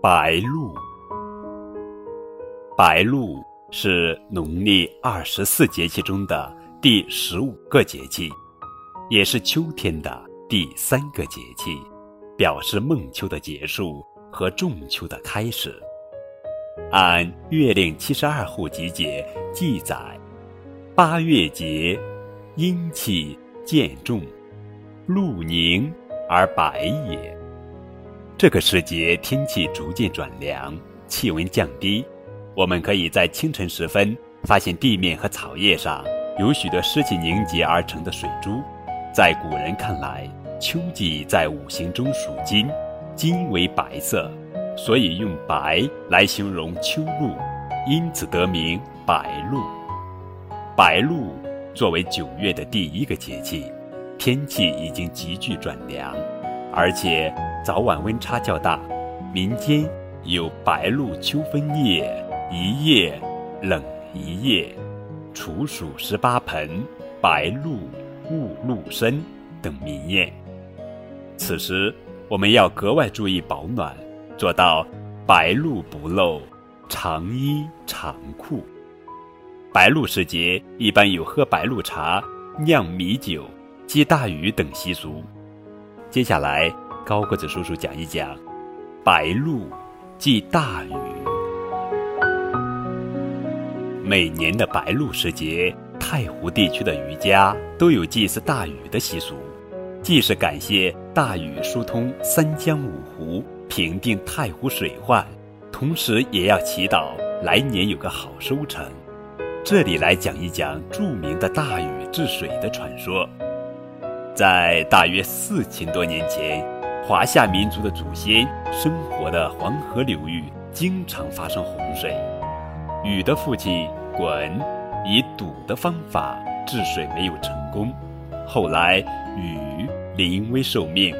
白露，白露是农历二十四节气中的第十五个节气，也是秋天的第三个节气，表示孟秋的结束和仲秋的开始。按《月令七十二候集解》记载，八月节，阴气渐重，露凝而白也。这个时节天气逐渐转凉，气温降低，我们可以在清晨时分发现地面和草叶上有许多湿气凝结而成的水珠。在古人看来，秋季在五行中属金，金为白色，所以用白来形容秋露，因此得名白露。白露作为九月的第一个节气，天气已经急剧转凉，而且。早晚温差较大，民间有“白露秋分夜，一夜冷一夜，处暑十八盆，白露勿露身”等民谚。此时我们要格外注意保暖，做到白露不露，长衣长裤。白露时节，一般有喝白露茶、酿米酒、接大雨等习俗。接下来。高个子叔叔讲一讲，白露即大雨。每年的白露时节，太湖地区的渔家都有祭祀大禹的习俗，既是感谢大禹疏通三江五湖，平定太湖水患，同时也要祈祷来年有个好收成。这里来讲一讲著名的大禹治水的传说，在大约四千多年前。华夏民族的祖先生活的黄河流域经常发生洪水，禹的父亲鲧以堵的方法治水没有成功，后来禹临危受命，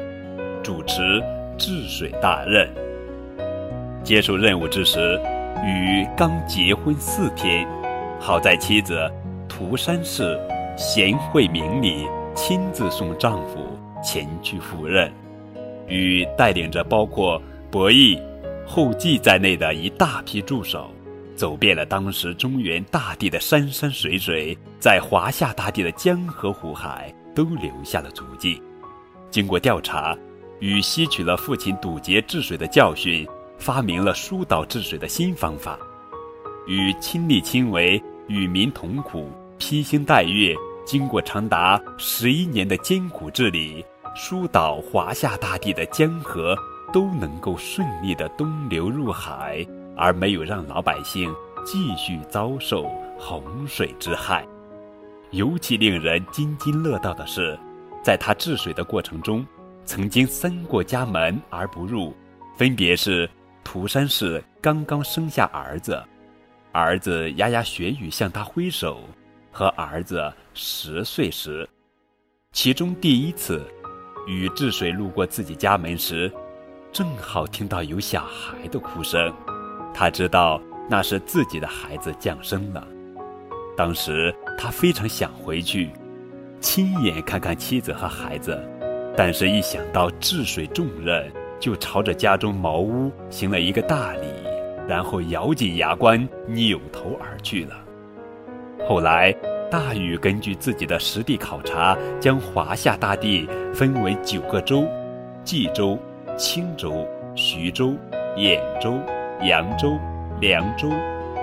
主持治水大任。接受任务之时，禹刚结婚四天，好在妻子涂山氏贤惠明理，亲自送丈夫前去赴任。禹带领着包括伯益、后稷在内的一大批助手，走遍了当时中原大地的山山水水，在华夏大地的江河湖海都留下了足迹。经过调查，禹吸取了父亲堵截治水的教训，发明了疏导治水的新方法。禹亲力亲为，与民同苦，披星戴月，经过长达十一年的艰苦治理。疏导华夏大地的江河都能够顺利的东流入海，而没有让老百姓继续遭受洪水之害。尤其令人津津乐道的是，在他治水的过程中，曾经三过家门而不入，分别是涂山氏刚刚生下儿子，儿子牙牙学语向他挥手，和儿子十岁时，其中第一次。禹治水路过自己家门时，正好听到有小孩的哭声，他知道那是自己的孩子降生了。当时他非常想回去，亲眼看看妻子和孩子，但是一想到治水重任，就朝着家中茅屋行了一个大礼，然后咬紧牙关扭头而去了。后来。大禹根据自己的实地考察，将华夏大地分为九个州：冀州、青州、徐州、兖州、扬州、凉州、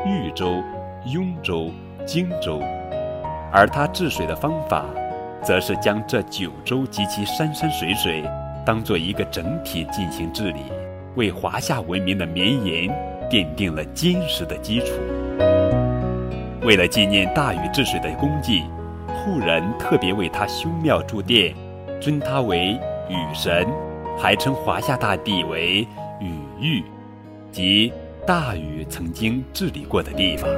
豫州、雍州、荆州。而他治水的方法，则是将这九州及其山山水水当做一个整体进行治理，为华夏文明的绵延奠定了坚实的基础。为了纪念大禹治水的功绩，后人特别为他修庙筑殿，尊他为雨神，还称华夏大地为雨域，即大禹曾经治理过的地方。